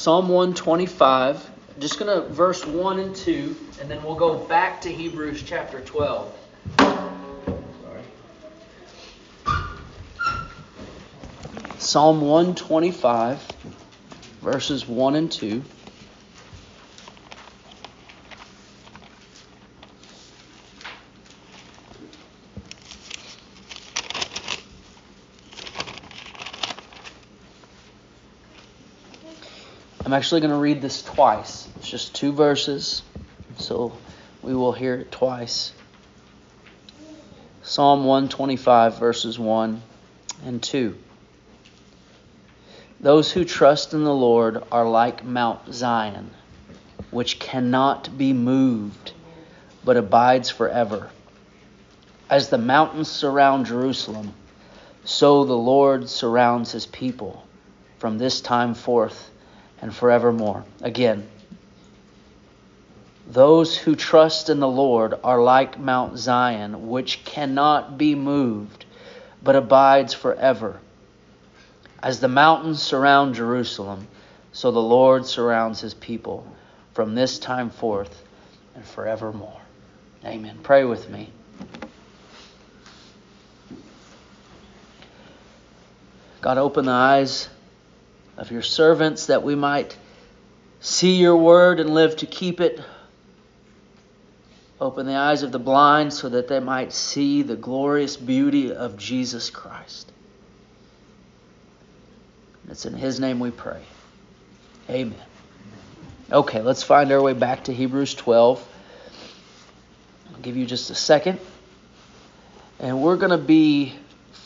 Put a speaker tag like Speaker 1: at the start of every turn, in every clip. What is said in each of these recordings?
Speaker 1: Psalm 125. just going to verse 1 and 2, and then we'll go back to Hebrews chapter 12. Sorry. Psalm 125, verses 1 and 2. I'm actually going to read this twice. It's just two verses, so we will hear it twice. Psalm 125, verses 1 and 2. Those who trust in the Lord are like Mount Zion, which cannot be moved, but abides forever. As the mountains surround Jerusalem, so the Lord surrounds his people from this time forth and forevermore. Again, those who trust in the Lord are like Mount Zion, which cannot be moved, but abides forever. As the mountains surround Jerusalem, so the Lord surrounds his people from this time forth and forevermore. Amen. Pray with me. God, open the eyes of your servants that we might see your word and live to keep it. Open the eyes of the blind so that they might see the glorious beauty of Jesus Christ. It's in His name we pray. Amen. Okay, let's find our way back to Hebrews 12. I'll give you just a second. And we're going to be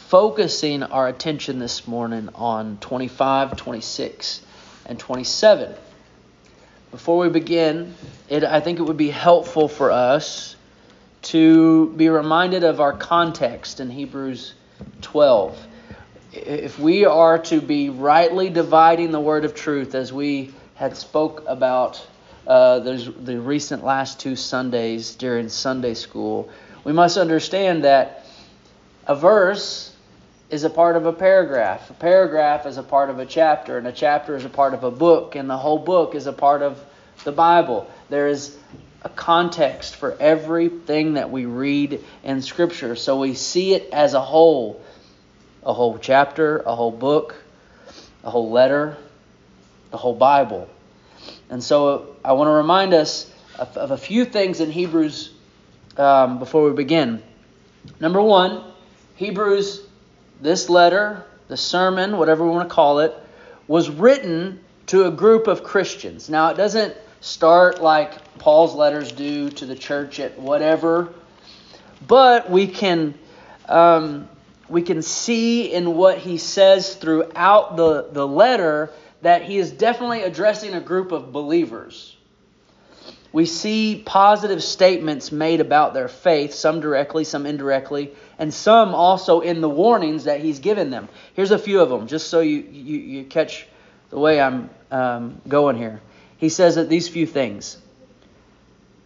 Speaker 1: focusing our attention this morning on 25, 26, and 27. Before we begin, it, I think it would be helpful for us to be reminded of our context in Hebrews 12. If we are to be rightly dividing the word of truth, as we had spoke about uh, the recent last two Sundays during Sunday school, we must understand that a verse is a part of a paragraph. A paragraph is a part of a chapter, and a chapter is a part of a book, and the whole book is a part of the Bible. There is a context for everything that we read in Scripture. So we see it as a whole a whole chapter, a whole book, a whole letter, the whole Bible. And so I want to remind us of, of a few things in Hebrews um, before we begin. Number one, Hebrews this letter, the sermon, whatever we want to call it, was written to a group of Christians. Now, it doesn't start like Paul's letters do to the church at whatever, but we can um, we can see in what he says throughout the, the letter that he is definitely addressing a group of believers. We see positive statements made about their faith, some directly, some indirectly, and some also in the warnings that he's given them. Here's a few of them, just so you, you, you catch the way I'm um, going here. He says that these few things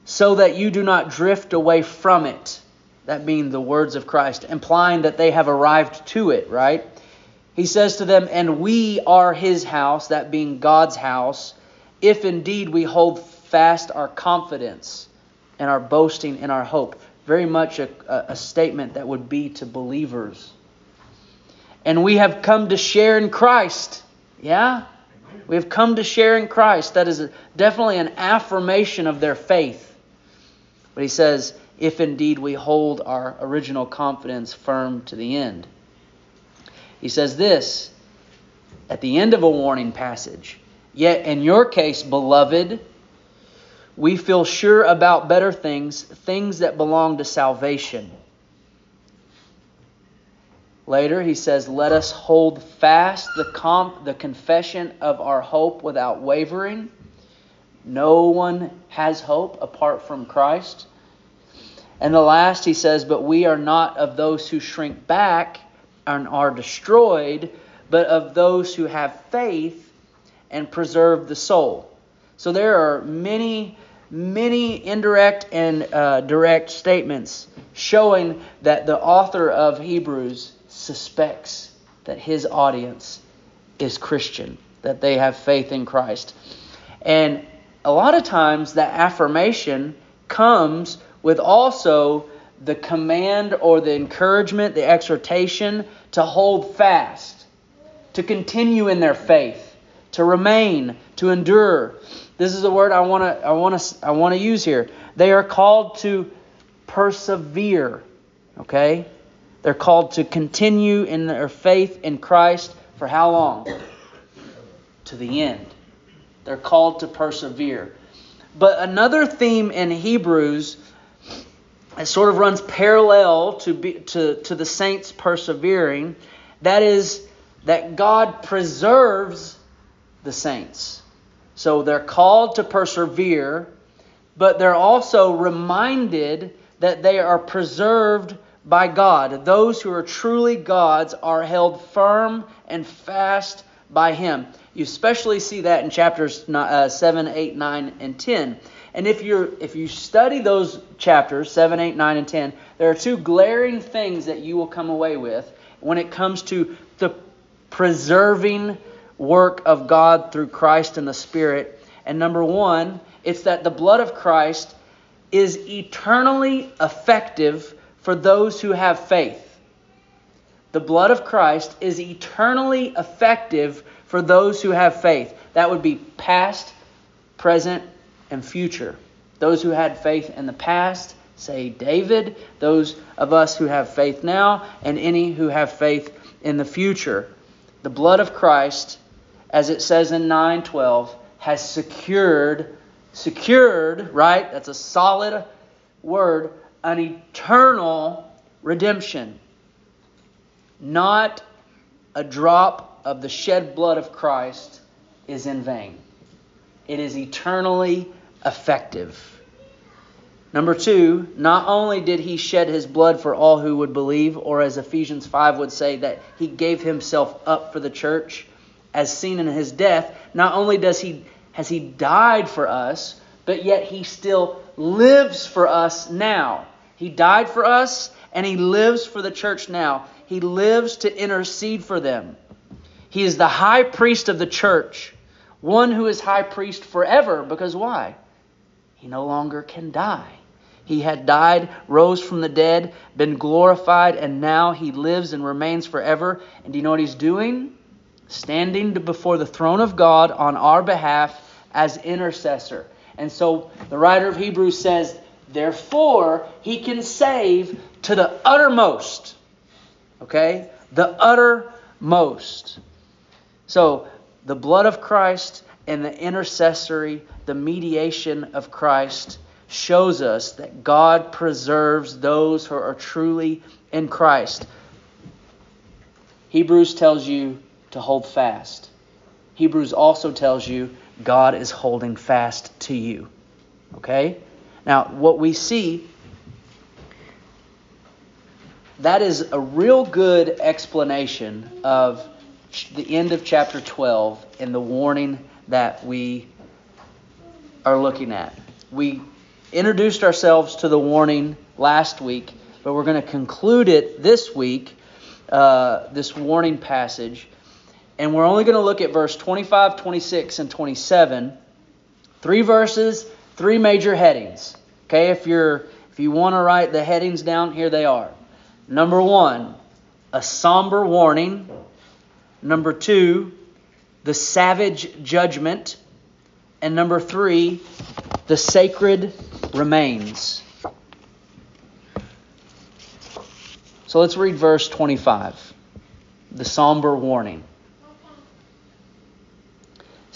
Speaker 1: so that you do not drift away from it. That being the words of Christ, implying that they have arrived to it, right? He says to them, And we are his house, that being God's house, if indeed we hold fast our confidence and our boasting in our hope very much a, a, statement that would be to believers. And we have come to share in Christ. Yeah? We have come to share in Christ. That is a, definitely an affirmation of their faith. But he says, if indeed we hold our original confidence firm to the end. He says this at the end of a warning passage. Yet in your case, beloved, we feel sure about better things, things that belong to salvation. Later, he says, Let us hold fast the, comp- the confession of our hope without wavering. No one has hope apart from Christ. And the last, he says, But we are not of those who shrink back and are destroyed, but of those who have faith and preserve the soul. So there are many many indirect and uh, direct statements showing that the author of Hebrews suspects that his audience is Christian. that they have faith in Christ. And a lot of times that affirmation comes with also the command or the encouragement, the exhortation to hold fast, to continue in their faith, to remain, to endure. This is a word I want to I want to I want to use here. They are called to persevere. Okay? They're called to continue in their faith in Christ for how long? To the end. They're called to persevere. But another theme in Hebrews it sort of runs parallel to, be, to, to the saints persevering. That is, that God preserves the saints. So they're called to persevere, but they're also reminded that they are preserved by God. Those who are truly God's are held firm and fast by Him. You especially see that in chapters uh, 7, 8, 9, and 10. And if you if you study those chapters 7, 8, 9 and 10, there are two glaring things that you will come away with when it comes to the preserving work of God through Christ and the Spirit. And number 1, it's that the blood of Christ is eternally effective for those who have faith. The blood of Christ is eternally effective for those who have faith. That would be past, present, and future. Those who had faith in the past, say David, those of us who have faith now, and any who have faith in the future. The blood of Christ, as it says in 9:12, has secured secured, right? That's a solid word, an eternal redemption. Not a drop of the shed blood of Christ is in vain. It is eternally effective. Number two, not only did he shed his blood for all who would believe, or as Ephesians 5 would say, that he gave himself up for the church, as seen in his death, not only does he has he died for us, but yet he still lives for us now. He died for us and he lives for the church now. He lives to intercede for them. He is the high priest of the church, one who is high priest forever, because why? he no longer can die. He had died, rose from the dead, been glorified, and now he lives and remains forever. And do you know what he's doing? Standing before the throne of God on our behalf as intercessor. And so the writer of Hebrews says, Therefore, he can save to the uttermost. Okay? The uttermost. So, the blood of Christ and the intercessory, the mediation of Christ shows us that God preserves those who are truly in Christ. Hebrews tells you to hold fast. Hebrews also tells you God is holding fast to you. Okay? Now, what we see, that is a real good explanation of the end of chapter 12 and the warning that we are looking at. We introduced ourselves to the warning last week, but we're going to conclude it this week, uh, this warning passage. And we're only going to look at verse 25, 26, and 27. Three verses, three major headings. Okay, if you're if you want to write the headings down, here they are. Number one, a somber warning. Number two, the savage judgment. And number three, the sacred remains. So let's read verse 25, the somber warning.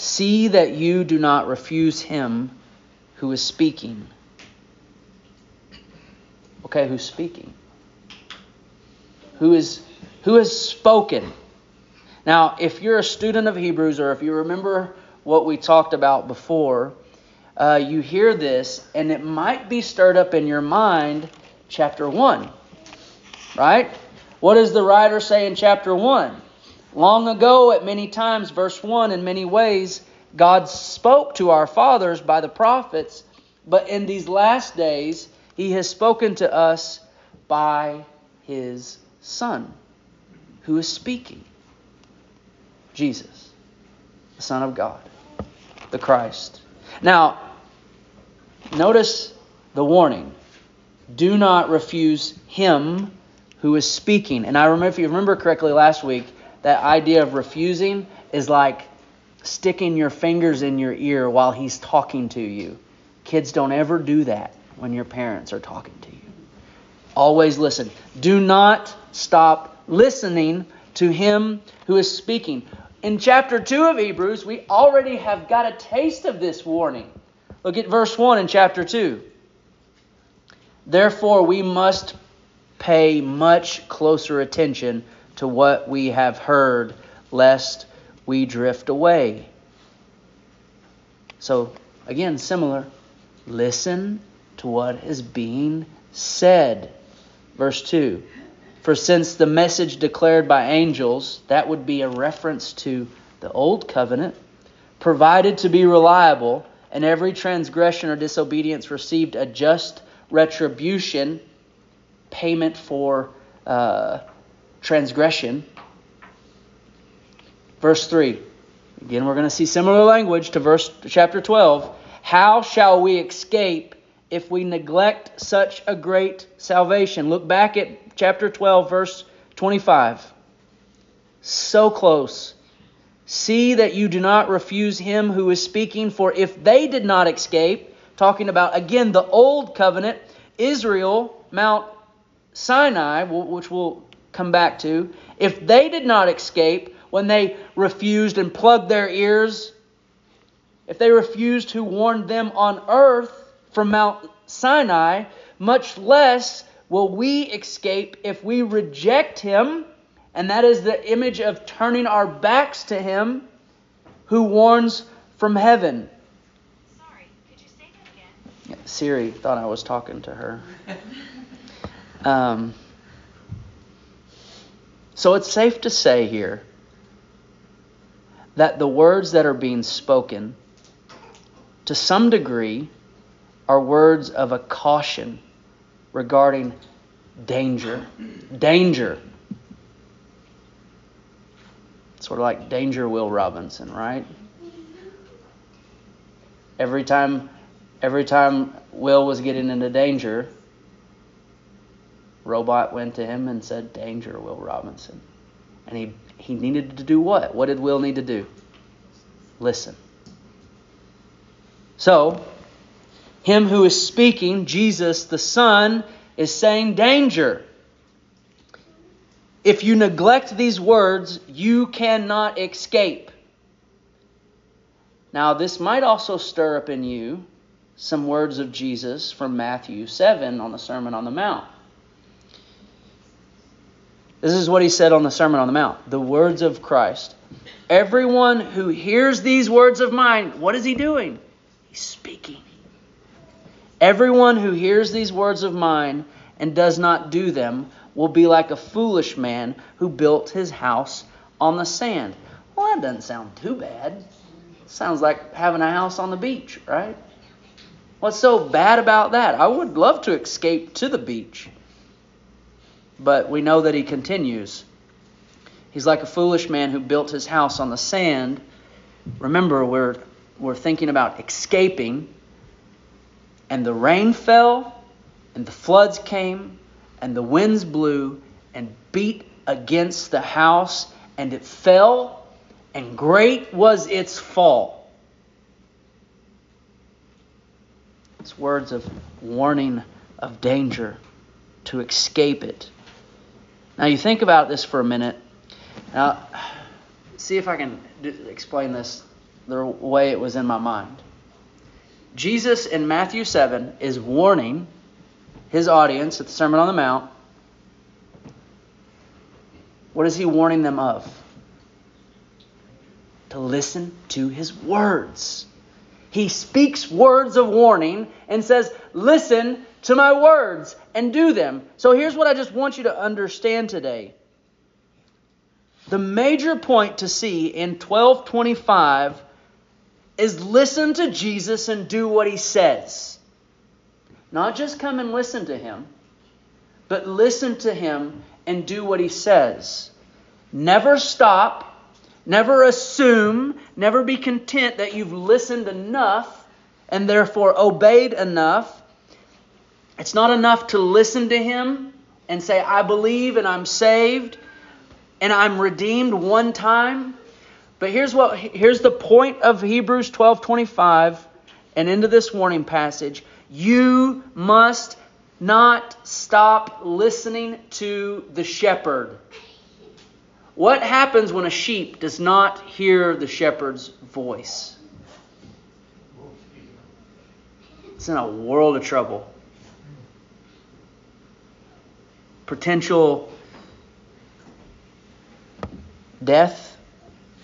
Speaker 1: See that you do not refuse him who is speaking. Okay, who's speaking? Who is who has spoken? Now, if you're a student of Hebrews, or if you remember what we talked about before, uh, you hear this, and it might be stirred up in your mind, chapter 1. Right? What does the writer say in chapter 1? Long ago, at many times, verse 1, in many ways, God spoke to our fathers by the prophets, but in these last days, he has spoken to us by his Son, who is speaking. Jesus, the Son of God, the Christ. Now, notice the warning do not refuse him who is speaking. And I remember, if you remember correctly last week, that idea of refusing is like sticking your fingers in your ear while he's talking to you. Kids don't ever do that when your parents are talking to you. Always listen. Do not stop listening to him who is speaking. In chapter 2 of Hebrews, we already have got a taste of this warning. Look at verse 1 in chapter 2. Therefore, we must pay much closer attention to what we have heard, lest we drift away. So, again, similar. Listen to what is being said. Verse 2 For since the message declared by angels, that would be a reference to the old covenant, provided to be reliable, and every transgression or disobedience received a just retribution, payment for uh, transgression. Verse 3. Again, we're going to see similar language to verse chapter 12. How shall we escape if we neglect such a great salvation? Look back at chapter 12, verse 25. So close. See that you do not refuse him who is speaking, for if they did not escape, talking about, again, the old covenant, Israel, Mount Sinai, which we'll come back to, if they did not escape when they refused and plugged their ears, if they refused who warned them on earth from Mount Sinai, much less will we escape if we reject him, and that is the image of turning our backs to him who warns from heaven. Sorry, could you say that again? Yeah, Siri thought I was talking to her. Um, so it's safe to say here that the words that are being spoken, to some degree, are words of a caution regarding danger. Danger. Sort of like Danger Will Robinson, right? Every time every time Will was getting into danger, Robot went to him and said, Danger, Will Robinson. And he, he needed to do what? What did Will need to do? Listen. So, him who is speaking, Jesus the Son, is saying, Danger. If you neglect these words, you cannot escape. Now, this might also stir up in you some words of Jesus from Matthew 7 on the Sermon on the Mount. This is what he said on the Sermon on the Mount the words of Christ. Everyone who hears these words of mine, what is he doing? He's speaking. Everyone who hears these words of mine and does not do them will be like a foolish man who built his house on the sand. Well, that doesn't sound too bad. Sounds like having a house on the beach, right? What's so bad about that? I would love to escape to the beach. But we know that he continues. He's like a foolish man who built his house on the sand. Remember, we're, we're thinking about escaping. And the rain fell, and the floods came, and the winds blew and beat against the house, and it fell, and great was its fall. It's words of warning of danger to escape it. Now, you think about this for a minute. Now, see if I can explain this the way it was in my mind. Jesus in Matthew 7 is warning his audience at the Sermon on the Mount. What is he warning them of? To listen to his words. He speaks words of warning and says, Listen to my words and do them. So here's what I just want you to understand today. The major point to see in 1225 is listen to Jesus and do what he says. Not just come and listen to him, but listen to him and do what he says. Never stop, Never assume, never be content that you've listened enough and therefore obeyed enough. It's not enough to listen to Him and say, I believe and I'm saved and I'm redeemed one time. But here's what here's the point of Hebrews 12:25 and into this warning passage. You must not stop listening to the shepherd. What happens when a sheep does not hear the shepherd's voice? It's in a world of trouble. Potential death,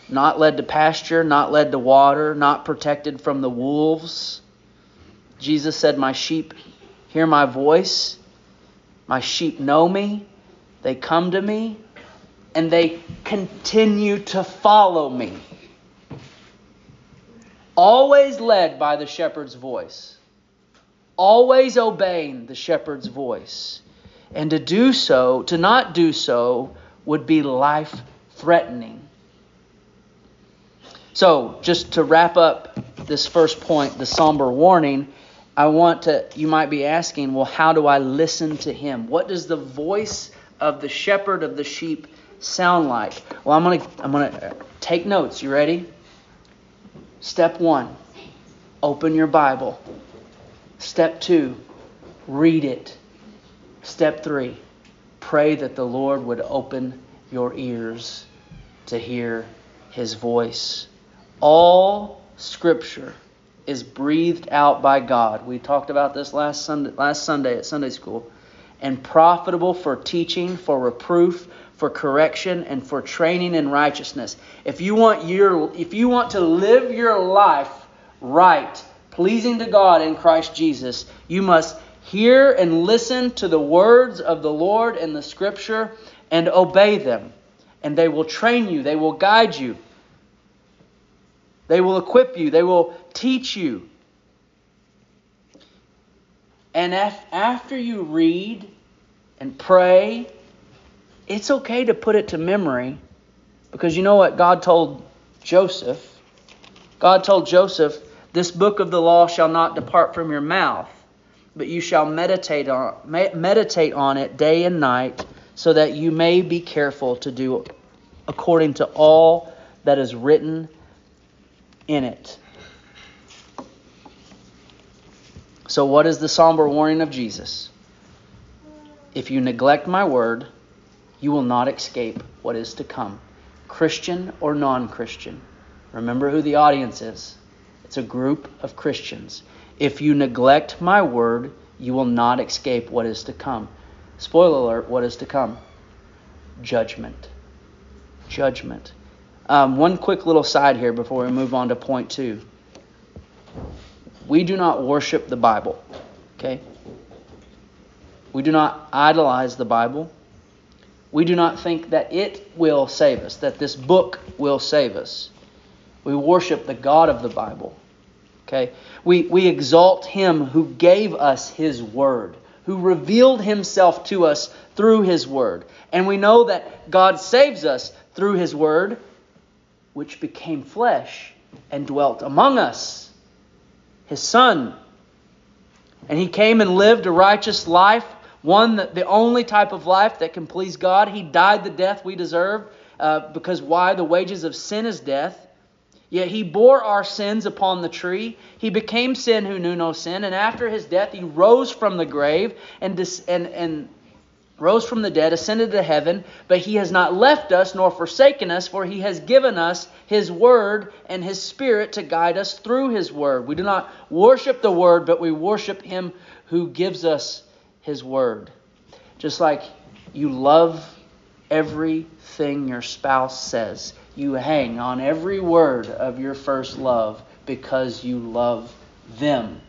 Speaker 1: not led to pasture, not led to water, not protected from the wolves. Jesus said, My sheep hear my voice, my sheep know me, they come to me, and they continue to follow me. Always led by the shepherd's voice, always obeying the shepherd's voice. And to do so, to not do so, would be life threatening. So, just to wrap up this first point, the somber warning, I want to, you might be asking, well, how do I listen to him? What does the voice of the shepherd of the sheep sound like? Well, I'm going to, I'm going to uh, take notes. You ready? Step one, open your Bible. Step two, read it. Step three, pray that the Lord would open your ears to hear his voice. All scripture is breathed out by God. We talked about this last Sunday, last Sunday at Sunday school. And profitable for teaching, for reproof, for correction, and for training in righteousness. If you want your if you want to live your life right, pleasing to God in Christ Jesus, you must hear and listen to the words of the Lord and the scripture and obey them. And they will train you, they will guide you. They will equip you. They will teach you. And after you read and pray, it's okay to put it to memory because you know what God told Joseph? God told Joseph, This book of the law shall not depart from your mouth, but you shall meditate on, meditate on it day and night, so that you may be careful to do according to all that is written in it. So, what is the somber warning of Jesus? If you neglect my word, you will not escape what is to come, Christian or non Christian. Remember who the audience is. It's a group of Christians. If you neglect my word, you will not escape what is to come. Spoiler alert, what is to come? Judgment. Judgment. Um, one quick little side here before we move on to point two we do not worship the Bible. Okay? We do not idolize the Bible. We do not think that it will save us, that this book will save us. We worship the God of the Bible. Okay? We, we exalt Him who gave us His Word, who revealed Himself to us through His Word. And we know that God saves us through His Word, which became flesh and dwelt among us his son. And he came and lived a righteous life, one that the only type of life that can please God. He died the death we deserve, uh, because why? The wages of sin is death. Yet he bore our sins upon the tree. He became sin who knew no sin. And after his death, he rose from the grave and, dis- and, and rose from the dead, ascended to heaven, but he has not left us nor forsaken us, for he has given us his word and his spirit to guide us through his word. We do not worship the word, but we worship him who gives us his word. Just like you love everything your spouse says, you hang on every word of your first love because you love them,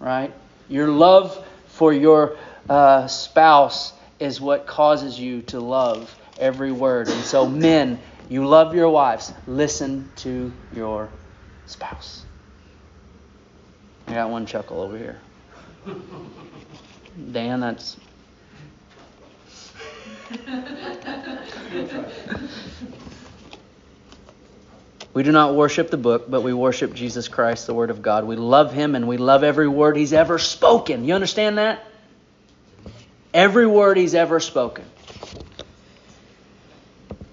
Speaker 1: right? Your love for your uh, spouse is what causes you to love every word. And so, men, you love your wives. Listen to your spouse. I got one chuckle over here. Dan, that's. We do not worship the book, but we worship Jesus Christ, the Word of God. We love Him and we love every word He's ever spoken. You understand that? Every word He's ever spoken.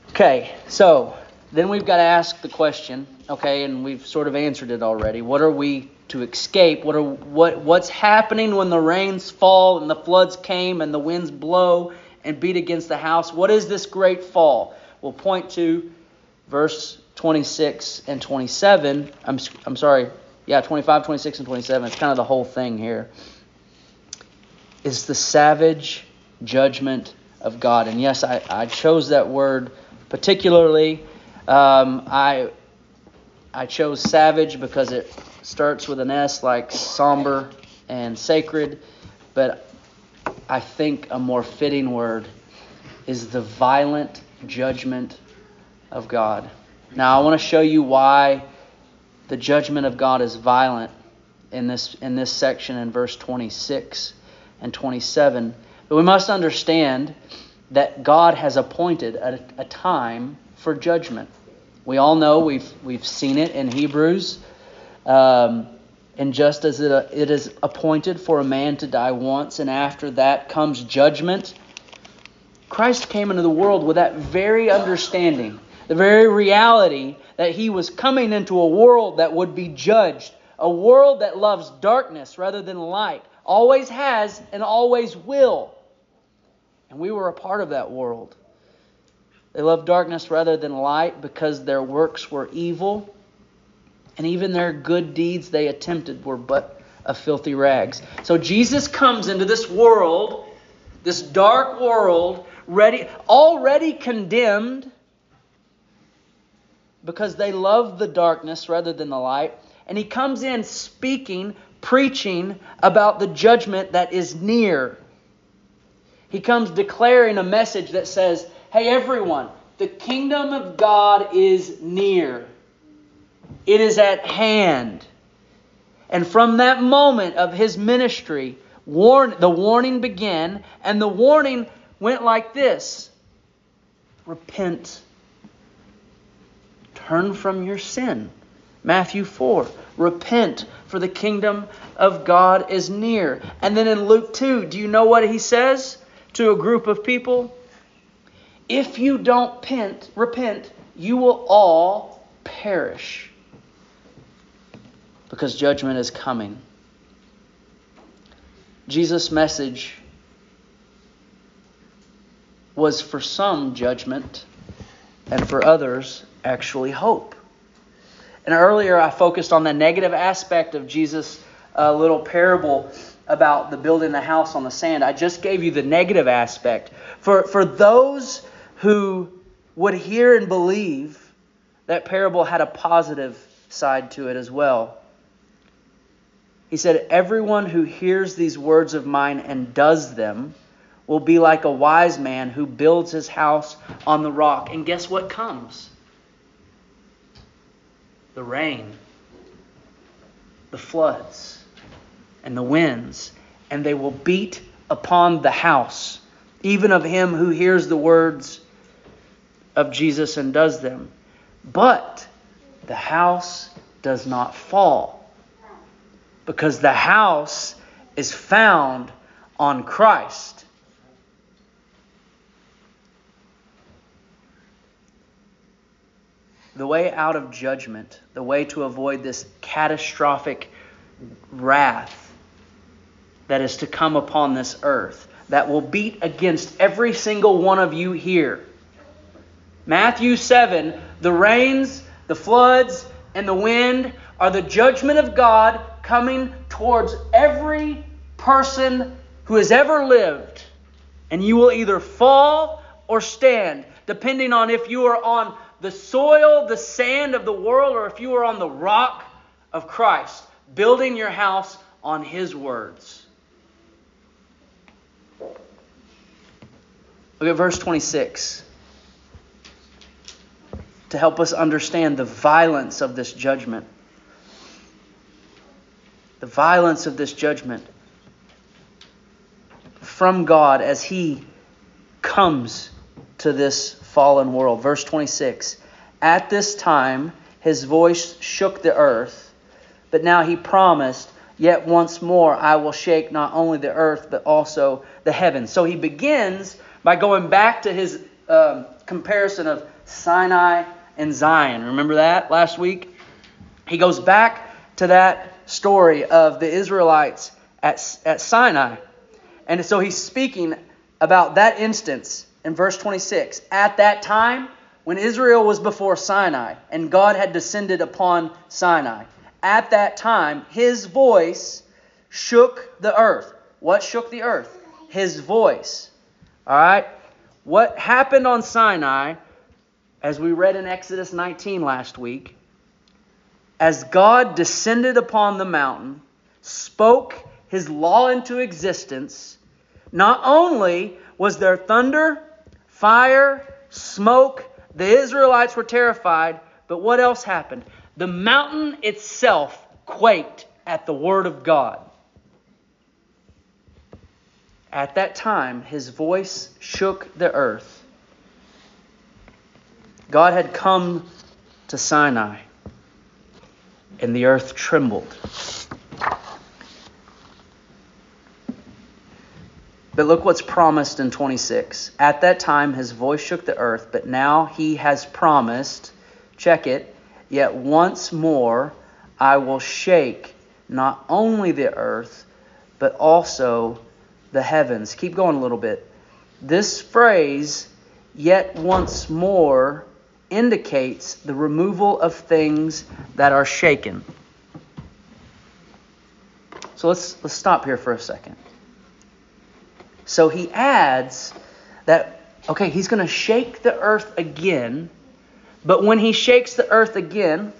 Speaker 1: Okay, so then we've got to ask the question, okay, and we've sort of answered it already. What are we to escape? What are what what's happening when the rains fall and the floods came and the winds blow and beat against the house? What is this great fall? We'll point to verse 26 and 27. I'm, I'm sorry, yeah, 25, 26, and 27. It's kind of the whole thing here. Is the savage judgment of God. And yes, I, I chose that word particularly. Um, I, I chose savage because it starts with an S like somber and sacred, but I think a more fitting word is the violent judgment of God. Now, I want to show you why the judgment of God is violent in this in this section in verse 26 and 27. But we must understand that God has appointed a, a time for judgment. We all know we've we've seen it in Hebrews. Um, and just as it, it is appointed for a man to die once, and after that comes judgment, Christ came into the world with that very understanding the very reality that he was coming into a world that would be judged, a world that loves darkness rather than light, always has and always will. And we were a part of that world. They loved darkness rather than light because their works were evil, and even their good deeds they attempted were but a filthy rags. So Jesus comes into this world, this dark world, ready already condemned because they love the darkness rather than the light. And he comes in speaking, preaching about the judgment that is near. He comes declaring a message that says, Hey, everyone, the kingdom of God is near, it is at hand. And from that moment of his ministry, warn, the warning began, and the warning went like this Repent Turn from your sin. Matthew 4. Repent, for the kingdom of God is near. And then in Luke 2, do you know what he says to a group of people? If you don't repent, repent, you will all perish because judgment is coming. Jesus' message was for some judgment and for others actually hope. And earlier I focused on the negative aspect of Jesus' uh, little parable about the building the house on the sand. I just gave you the negative aspect. For, for those who would hear and believe, that parable had a positive side to it as well. He said, Everyone who hears these words of mine and does them will be like a wise man who builds his house on the rock. And guess what comes? the rain, the floods, and the winds, and they will beat upon the house, even of him who hears the words of Jesus and does them. But the house does not fall, because the house is found on Christ. The way out of judgment, the way to avoid this catastrophic wrath that is to come upon this earth, that will beat against every single one of you here. Matthew 7 the rains, the floods, and the wind are the judgment of God coming towards every person who has ever lived. And you will either fall or stand, depending on if you are on the soil, the sand of the world, or if you are on the rock of Christ, building your house on His words. Look at verse 26 to help us understand the violence of this judgment. The violence of this judgment from God as He comes to this fallen world. Verse 26 At this time, his voice shook the earth, but now he promised, Yet once more I will shake not only the earth, but also the heavens. So he begins by going back to his um, comparison of Sinai and Zion. Remember that last week? He goes back to that story of the Israelites at, at Sinai. And so he's speaking about that instance in verse 26. At that time, when Israel was before Sinai and God had descended upon Sinai, at that time his voice shook the earth. What shook the earth? His voice. All right? What happened on Sinai, as we read in Exodus 19 last week, as God descended upon the mountain, spoke his law into existence, not only was there thunder, fire, smoke, the Israelites were terrified, but what else happened? The mountain itself quaked at the word of God. At that time, his voice shook the earth. God had come to Sinai, and the earth trembled. But look what's promised in 26. At that time, his voice shook the earth, but now he has promised, check it, yet once more I will shake not only the earth, but also the heavens. Keep going a little bit. This phrase, yet once more, indicates the removal of things that are shaken. So let's, let's stop here for a second. So he adds that, okay, he's going to shake the earth again, but when he shakes the earth again,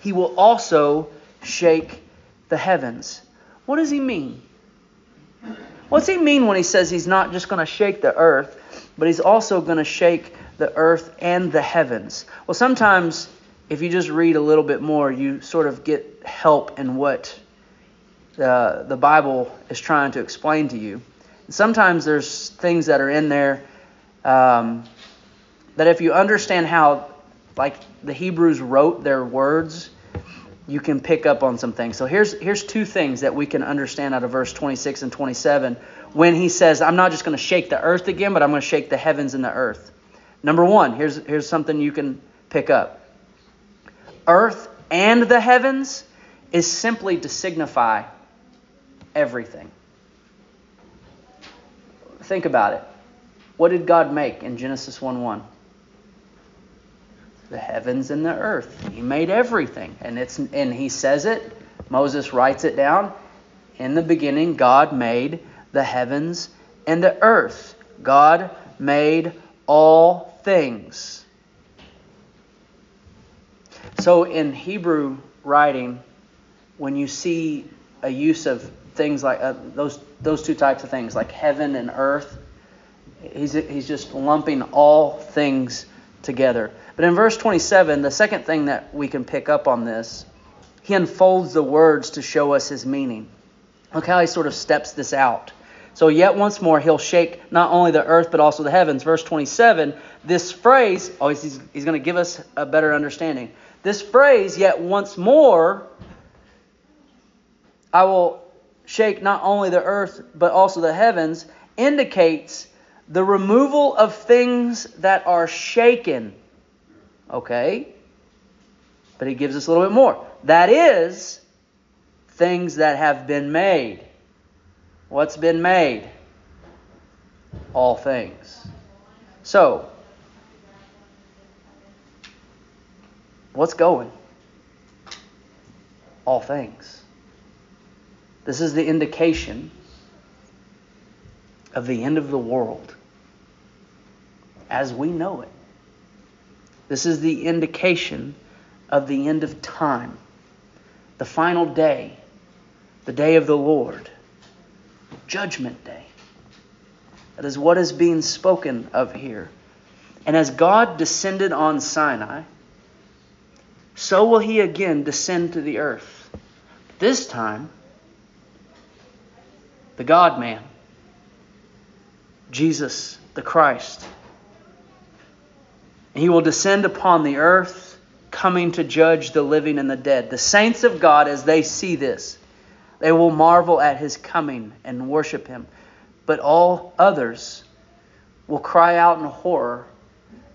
Speaker 1: he will also shake the heavens. What does he mean? What's he mean when he says he's not just going to shake the earth, but he's also going to shake the earth and the heavens? Well, sometimes if you just read a little bit more, you sort of get help in what the, the Bible is trying to explain to you. Sometimes there's things that are in there um, that if you understand how, like the Hebrews wrote their words, you can pick up on some things. So here's here's two things that we can understand out of verse 26 and 27 when he says, "I'm not just going to shake the earth again, but I'm going to shake the heavens and the earth." Number one, here's here's something you can pick up. Earth and the heavens is simply to signify everything. Think about it. What did God make in Genesis 1 1? The heavens and the earth. He made everything. And it's and he says it, Moses writes it down. In the beginning, God made the heavens and the earth. God made all things. So in Hebrew writing, when you see a use of things like uh, those those two types of things, like heaven and earth. He's he's just lumping all things together. But in verse 27, the second thing that we can pick up on this, he unfolds the words to show us his meaning. Look how he sort of steps this out. So, yet once more, he'll shake not only the earth, but also the heavens. Verse 27, this phrase, oh, he's, he's going to give us a better understanding. This phrase, yet once more, I will shake not only the earth but also the heavens indicates the removal of things that are shaken. Okay? But he gives us a little bit more. That is, things that have been made. What's been made? All things. So, what's going? All things. This is the indication of the end of the world as we know it. This is the indication of the end of time, the final day, the day of the Lord, Judgment Day. That is what is being spoken of here. And as God descended on Sinai, so will he again descend to the earth. This time, the God man, Jesus the Christ. He will descend upon the earth, coming to judge the living and the dead. The saints of God, as they see this, they will marvel at his coming and worship him. But all others will cry out in horror,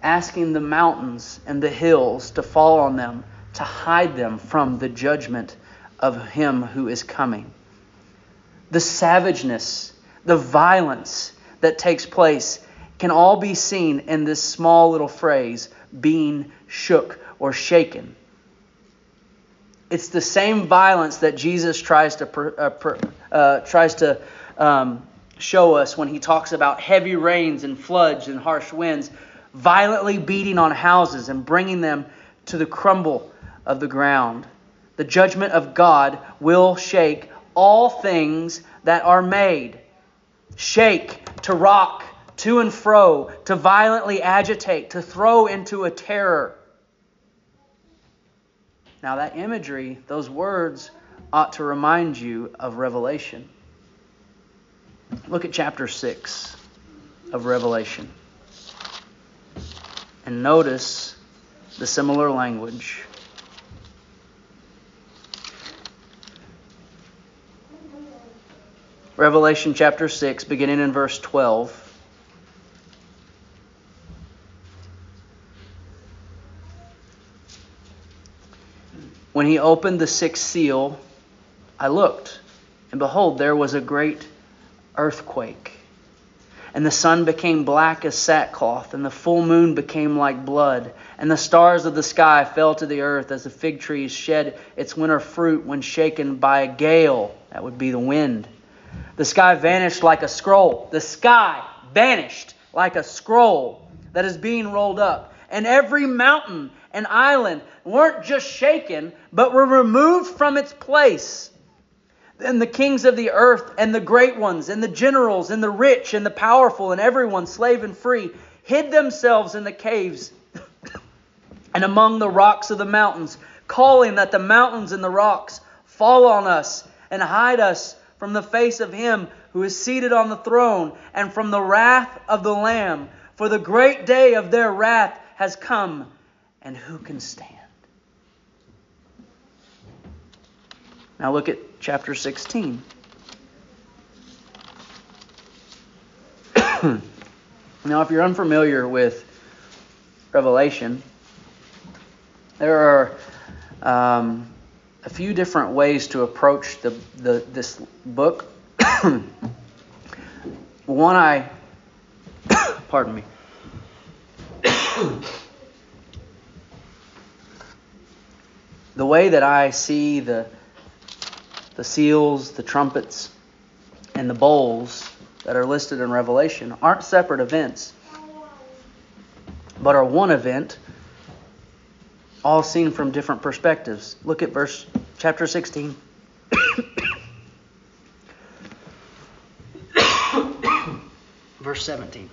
Speaker 1: asking the mountains and the hills to fall on them, to hide them from the judgment of him who is coming. The savageness, the violence that takes place can all be seen in this small little phrase, being shook or shaken. It's the same violence that Jesus tries to uh, uh, tries to um, show us when he talks about heavy rains and floods and harsh winds, violently beating on houses and bringing them to the crumble of the ground. The judgment of God will shake all things that are made. Shake, to rock, to and fro, to violently agitate, to throw into a terror. Now, that imagery, those words, ought to remind you of Revelation. Look at chapter 6 of Revelation. And notice the similar language. Revelation chapter 6, beginning in verse 12. When he opened the sixth seal, I looked, and behold, there was a great earthquake. And the sun became black as sackcloth, and the full moon became like blood, and the stars of the sky fell to the earth as the fig tree shed its winter fruit when shaken by a gale. That would be the wind. The sky vanished like a scroll. The sky vanished like a scroll that is being rolled up. And every mountain and island weren't just shaken, but were removed from its place. And the kings of the earth, and the great ones, and the generals, and the rich, and the powerful, and everyone, slave and free, hid themselves in the caves and among the rocks of the mountains, calling that the mountains and the rocks fall on us and hide us from the face of him who is seated on the throne and from the wrath of the Lamb. For the great day of their wrath has come, and who can stand? Now look at chapter 16. now, if you're unfamiliar with Revelation, there are um, a few different ways to approach the, the this book. One, I, pardon me. the way that I see the the seals, the trumpets, and the bowls that are listed in Revelation aren't separate events, but are one event, all seen from different perspectives. Look at verse chapter 16. verse 17.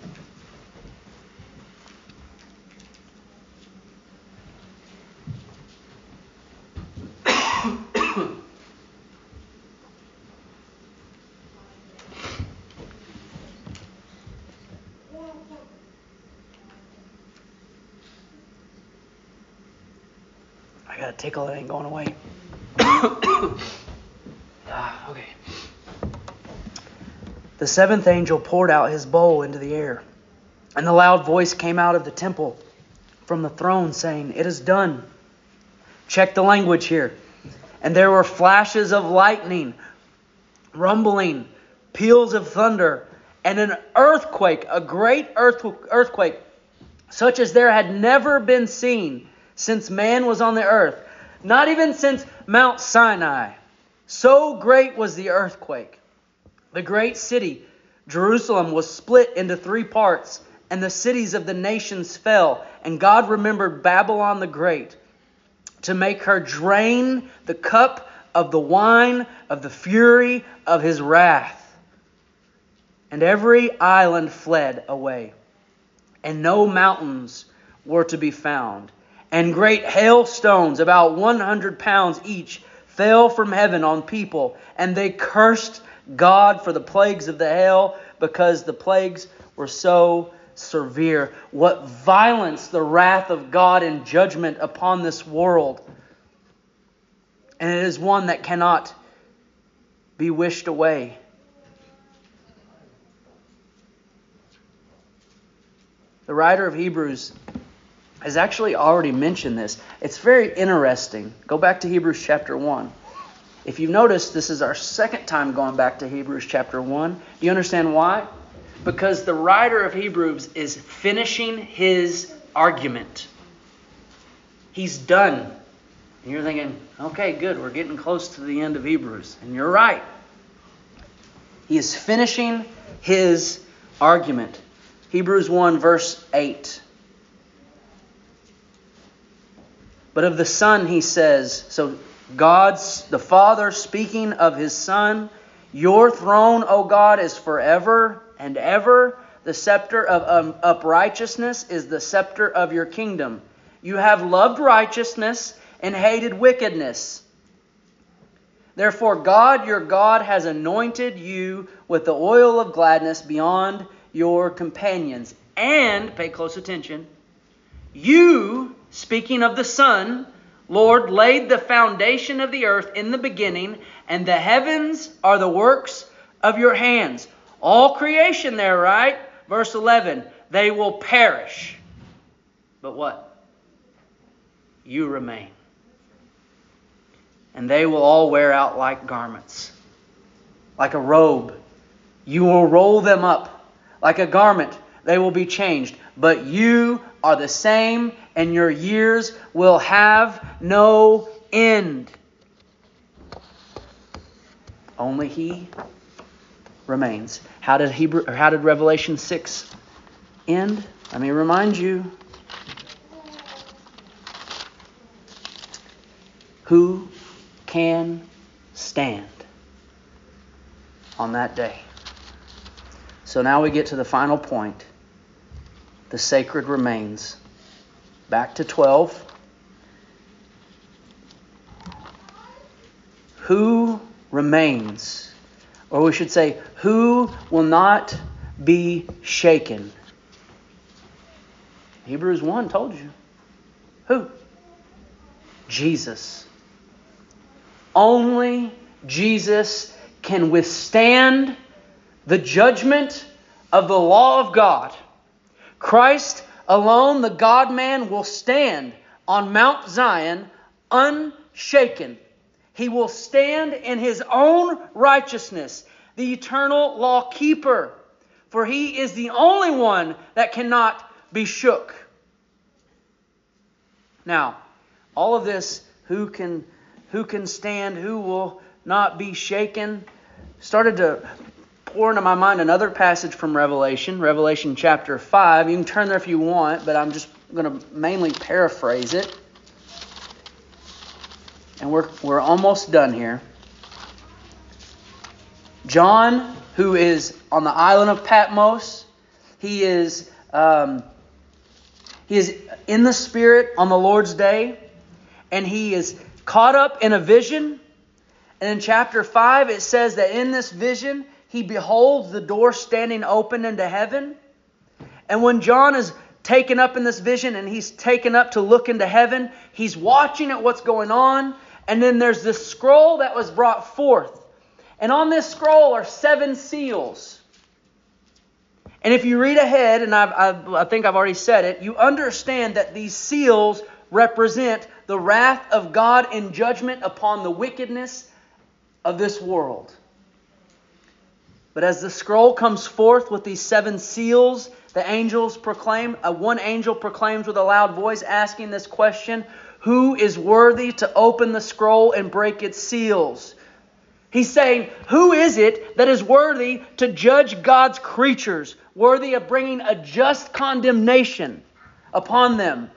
Speaker 1: Tickle that ain't going away. ah, okay. The seventh angel poured out his bowl into the air, and the loud voice came out of the temple from the throne saying, It is done. Check the language here. And there were flashes of lightning, rumbling, peals of thunder, and an earthquake, a great earthquake, such as there had never been seen since man was on the earth not even since Mount Sinai. So great was the earthquake. The great city, Jerusalem, was split into three parts, and the cities of the nations fell. And God remembered Babylon the Great to make her drain the cup of the wine of the fury of his wrath. And every island fled away, and no mountains were to be found and great hailstones, about 100 pounds each, fell from heaven on people, and they cursed God for the plagues of the hail because the plagues were so severe, what violence the wrath of God in judgment upon this world. And it is one that cannot be wished away. The writer of Hebrews has actually already mentioned this. It's very interesting. Go back to Hebrews chapter 1. If you notice, this is our second time going back to Hebrews chapter 1. Do you understand why? Because the writer of Hebrews is finishing his argument. He's done. And you're thinking, okay, good, we're getting close to the end of Hebrews. And you're right. He is finishing his argument. Hebrews 1, verse 8. But of the Son, he says, so God's, the Father speaking of his Son, your throne, O God, is forever and ever. The scepter of um, uprightness is the scepter of your kingdom. You have loved righteousness and hated wickedness. Therefore, God your God has anointed you with the oil of gladness beyond your companions. And, pay close attention, you, speaking of the Son, Lord, laid the foundation of the earth in the beginning, and the heavens are the works of your hands. All creation there, right? Verse 11, they will perish. But what? You remain. And they will all wear out like garments, like a robe. You will roll them up like a garment. They will be changed. But you are the same, and your years will have no end. Only He remains. How did Hebrew or how did Revelation 6 end? Let me remind you. Who can stand on that day? So now we get to the final point the sacred remains. Back to 12. Who remains? Or we should say, who will not be shaken? Hebrews 1 told you. Who? Jesus. Only Jesus can withstand the judgment of the law of God Christ alone, the God man, will stand on Mount Zion unshaken. He will stand in his own righteousness, the eternal law keeper, for he is the only one that cannot be shook. Now, all of this, who can who can stand, who will not be shaken, started to pour into my mind another passage from Revelation, Revelation chapter 5. You can turn there if you want, but I'm just going to mainly paraphrase it. And we're, we're almost done here. John, who is on the island of Patmos, he is, um, he is in the Spirit on the Lord's day, and he is caught up in a vision. And in chapter 5, it says that in this vision, he beholds the door standing open into heaven. And when John is taken up in this vision and he's taken up to look into heaven, he's watching at what's going on. And then there's this scroll that was brought forth. And on this scroll are seven seals. And if you read ahead, and I've, I've, i think I've already said it, you understand that these seals represent the wrath of God in judgment upon the wickedness of this world. But as the scroll comes forth with these seven seals, the angels proclaim, uh, one angel proclaims with a loud voice, asking this question Who is worthy to open the scroll and break its seals? He's saying, Who is it that is worthy to judge God's creatures, worthy of bringing a just condemnation upon them?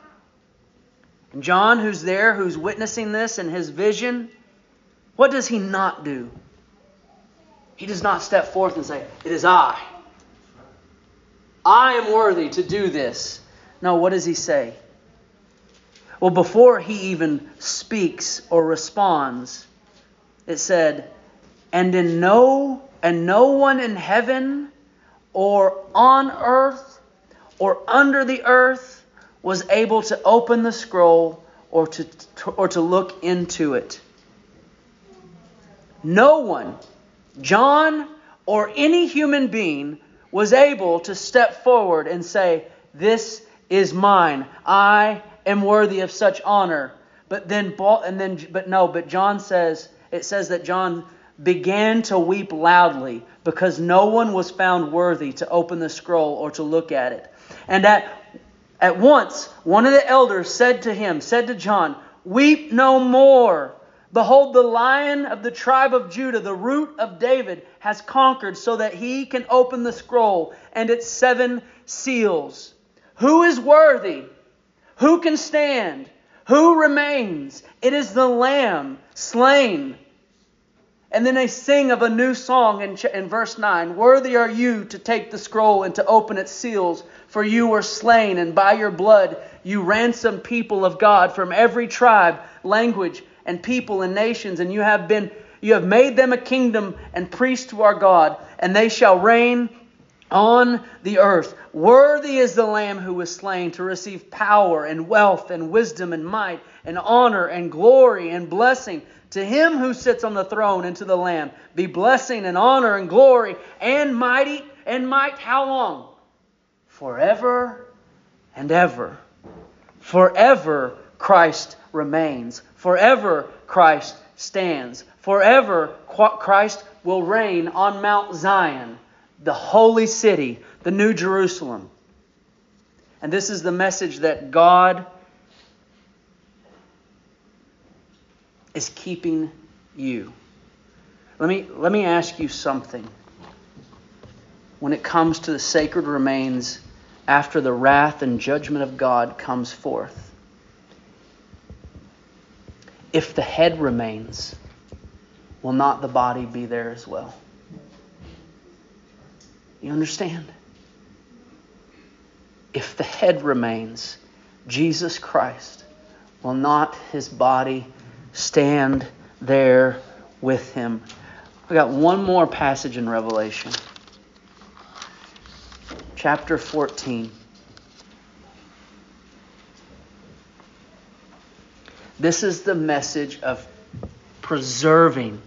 Speaker 1: And John, who's there, who's witnessing this in his vision, what does he not do? He does not step forth and say, It is I. I am worthy to do this. No, what does he say? Well, before he even speaks or responds, it said, And in no and no one in heaven or on earth or under the earth was able to open the scroll or to, or to look into it. No one, John or any human being, was able to step forward and say, This is mine. I am worthy of such honor. But then, and then, but no, but John says, it says that John began to weep loudly because no one was found worthy to open the scroll or to look at it. And at, at once, one of the elders said to him, said to John, Weep no more. Behold, the lion of the tribe of Judah, the root of David, has conquered so that he can open the scroll and its seven seals. Who is worthy? Who can stand? Who remains? It is the Lamb slain. And then they sing of a new song in, in verse 9 Worthy are you to take the scroll and to open its seals, for you were slain, and by your blood you ransomed people of God from every tribe, language, and people and nations, and you have been you have made them a kingdom and priests to our God, and they shall reign on the earth. Worthy is the Lamb who was slain to receive power and wealth and wisdom and might and honor and glory and blessing. To him who sits on the throne and to the Lamb be blessing and honor and glory and mighty and might. How long? Forever and ever. Forever Christ remains. Forever Christ stands. Forever Christ will reign on Mount Zion the holy city, the New Jerusalem. And this is the message that God is keeping you. Let me, let me ask you something. When it comes to the sacred remains after the wrath and judgment of God comes forth, if the head remains, will not the body be there as well? You understand? If the head remains, Jesus Christ, will not his body stand there with him? I got one more passage in Revelation. Chapter 14. This is the message of preserving,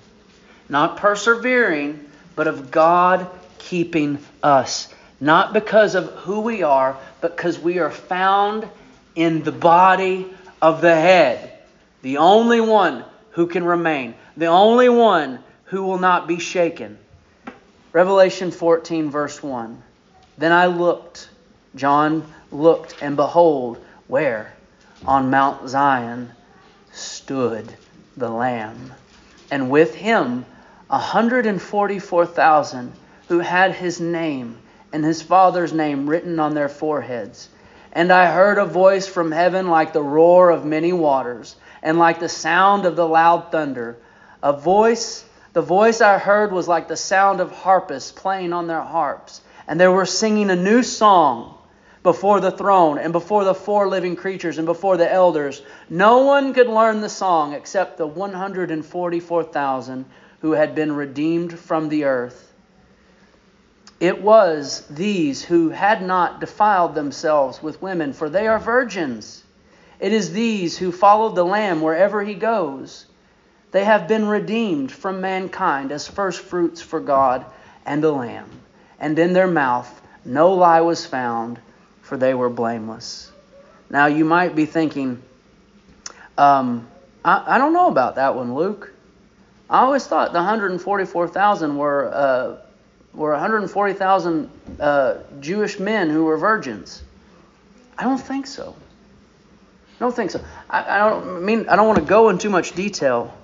Speaker 1: not persevering, but of God keeping us. Not because of who we are, but because we are found in the body of the head. The only one who can remain. The only one who will not be shaken. Revelation 14, verse 1. Then I looked, John looked, and behold, where? On Mount Zion stood the Lamb, and with him a 144,000 who had his name and his father's name written on their foreheads. And I heard a voice from heaven like the roar of many waters, and like the sound of the loud thunder. A voice, the voice I heard was like the sound of harpists playing on their harps. And they were singing a new song before the throne, and before the four living creatures, and before the elders. No one could learn the song except the 144,000 who had been redeemed from the earth. It was these who had not defiled themselves with women, for they are virgins. It is these who followed the Lamb wherever he goes. They have been redeemed from mankind as firstfruits for God and the Lamb. And in their mouth no lie was found, for they were blameless. Now you might be thinking, um, I, I, don't know about that one, Luke. I always thought the 144,000 were uh, were 140,000 uh, Jewish men who were virgins. I don't think so. I don't think so. I, I don't mean I don't want to go in too much detail,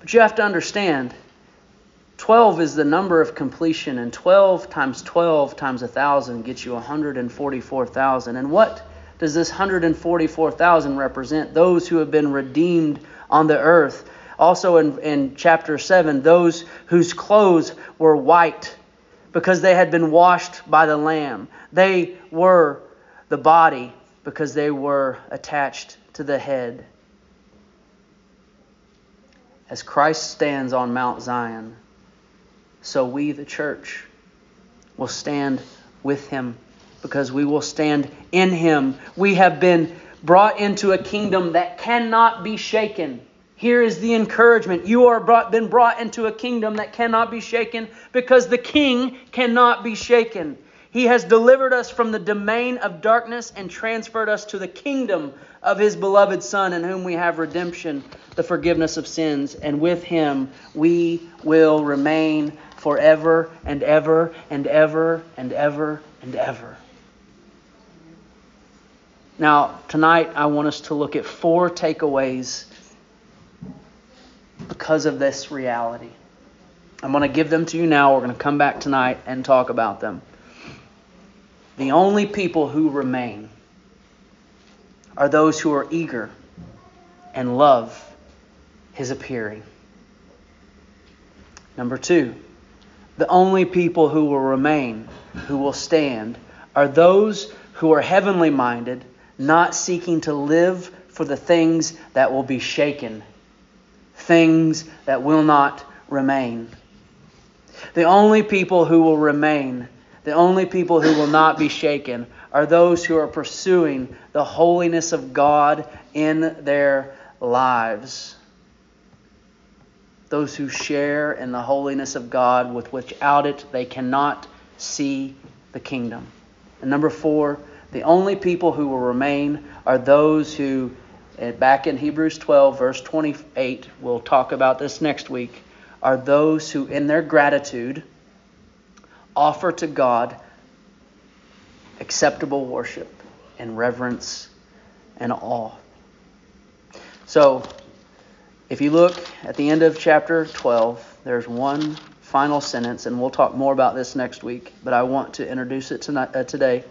Speaker 1: but you have to understand. 12 is the number of completion, and 12 times 12 times 1,000 gets you 144,000. And what does this 144,000 represent? Those who have been redeemed on the earth. Also in, in chapter 7, those whose clothes were white because they had been washed by the Lamb. They were the body because they were attached to the head. As Christ stands on Mount Zion, so we, the church, will stand with him because we will stand in him. We have been brought into a kingdom that cannot be shaken. Here is the encouragement. You are brought, been brought into a kingdom that cannot be shaken because the king cannot be shaken. He has delivered us from the domain of darkness and transferred us to the kingdom of his beloved Son, in whom we have redemption, the forgiveness of sins. And with him we will remain forever and ever and ever and ever and ever. Now, tonight I want us to look at four takeaways because of this reality. I'm going to give them to you now. We're going to come back tonight and talk about them. The only people who remain are those who are eager and love his appearing. Number two, the only people who will remain, who will stand, are those who are heavenly minded, not seeking to live for the things that will be shaken, things that will not remain. The only people who will remain the only people who will not be shaken are those who are pursuing the holiness of God in their lives. Those who share in the holiness of God, with without it they cannot see the kingdom. And number four, the only people who will remain are those who, eh, back in Hebrews 12, verse 28, we'll talk about this next week, are those who, in their gratitude, offer to God acceptable worship and reverence and awe. So, if you look at the end of chapter 12, there's one final sentence, and we'll talk more about this next week, but I want to introduce it tonight, uh, today.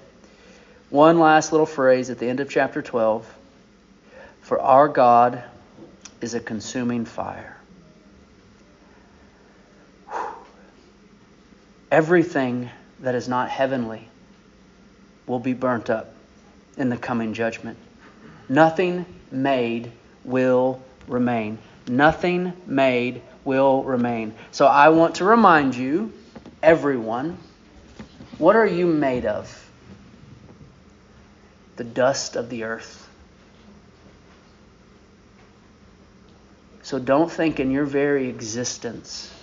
Speaker 1: One last little phrase at the end of chapter 12 For our God is a consuming fire. everything that is not heavenly will be burnt up in the coming judgment. Nothing made will remain. Nothing made will remain. So I want to remind you, everyone, what are you made of? The dust of the earth. So don't think in your very existence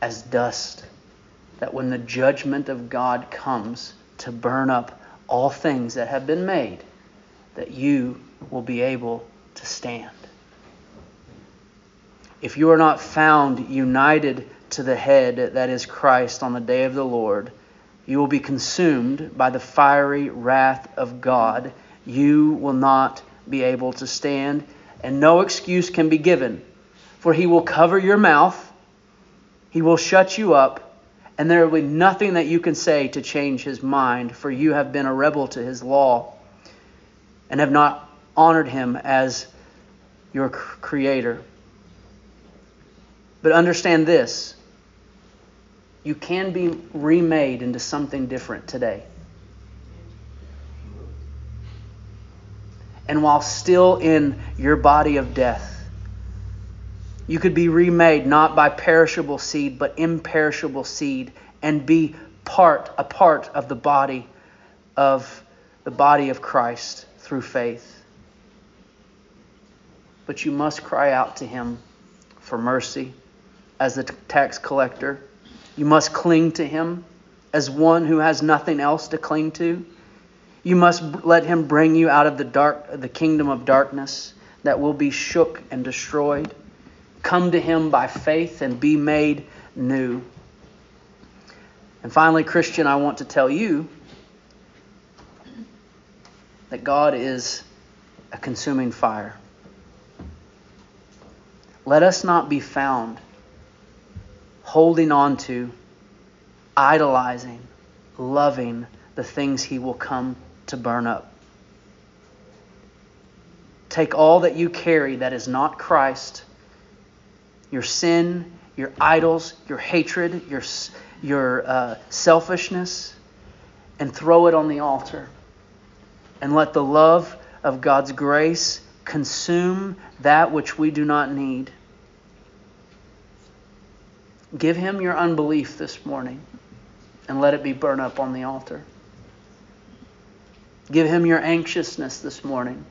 Speaker 1: as dust that when the judgment of God comes to burn up all things that have been made, that you will be able to stand. If you are not found united to the head, that is Christ, on the day of the Lord, you will be consumed by the fiery wrath of God. You will not be able to stand, and no excuse can be given. For he will cover your mouth, he will shut you up, and there will be nothing that you can say to change his mind, for you have been a rebel to his law and have not honored him as your creator. But understand this you can be remade into something different today. And while still in your body of death, you could be remade not by perishable seed, but imperishable seed, and be part, a part of the body of the body of Christ through faith. But you must cry out to him for mercy as the tax collector. You must cling to him as one who has nothing else to cling to. You must let him bring you out of the dark the kingdom of darkness that will be shook and destroyed. Come to Him by faith and be made new. And finally, Christian, I want to tell you that God is a consuming fire. Let us not be found holding on to, idolizing, loving the things He will come to burn up. Take all that you carry that is not Christ your sin, your idols, your hatred, your, your uh, selfishness, and throw it on the altar. And let the love of God's grace consume that which we do not need. Give Him your unbelief this morning and let it be burned up on the altar. Give him your anxiousness this morning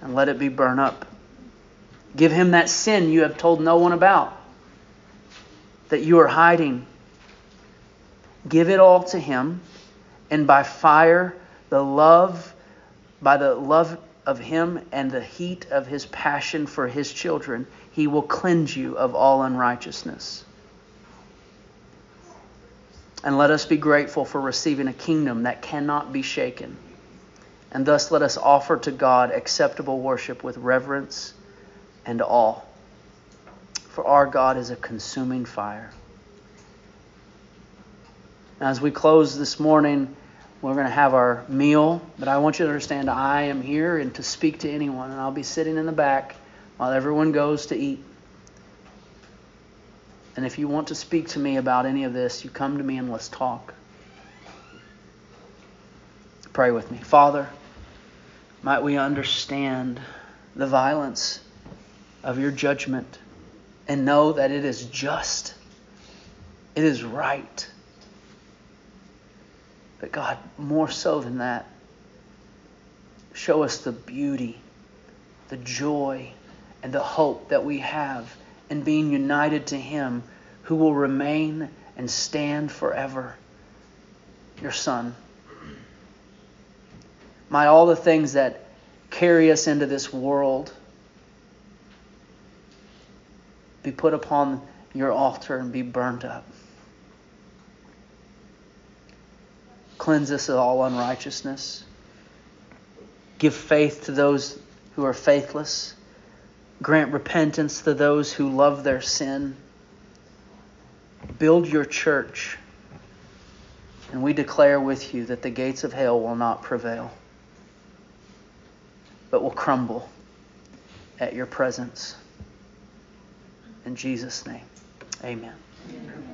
Speaker 1: and let it be burned up. Give him that sin you have told no one about, that you are hiding. Give it all to him, and by fire, the love, by the love of him and the heat of his passion for his children, he will cleanse you of all unrighteousness. And let us be grateful for receiving a kingdom that cannot be shaken. And thus let us offer to God acceptable worship with reverence and awe. For our God is a consuming fire. Now, as we close this morning, we're going to have our meal, but I want you to understand I am here and to speak to anyone, and I'll be sitting in the back while everyone goes to eat. And if you want to speak to me about any of this, you come to me and let's talk. Pray with me. Father, might we understand the violence of your judgment and know that it is just, it is right. But God, more so than that, show us the beauty, the joy, and the hope that we have and being united to Him who will remain and stand forever. Your Son. Might all the things that carry us into this world be put upon your altar and be burned up. Cleanse us of all unrighteousness. Give faith to those who are faithless Grant repentance to those who love their sin. Build your church. And we declare with you that the gates of hell will not prevail, but will crumble at your presence. In Jesus' name, amen. amen.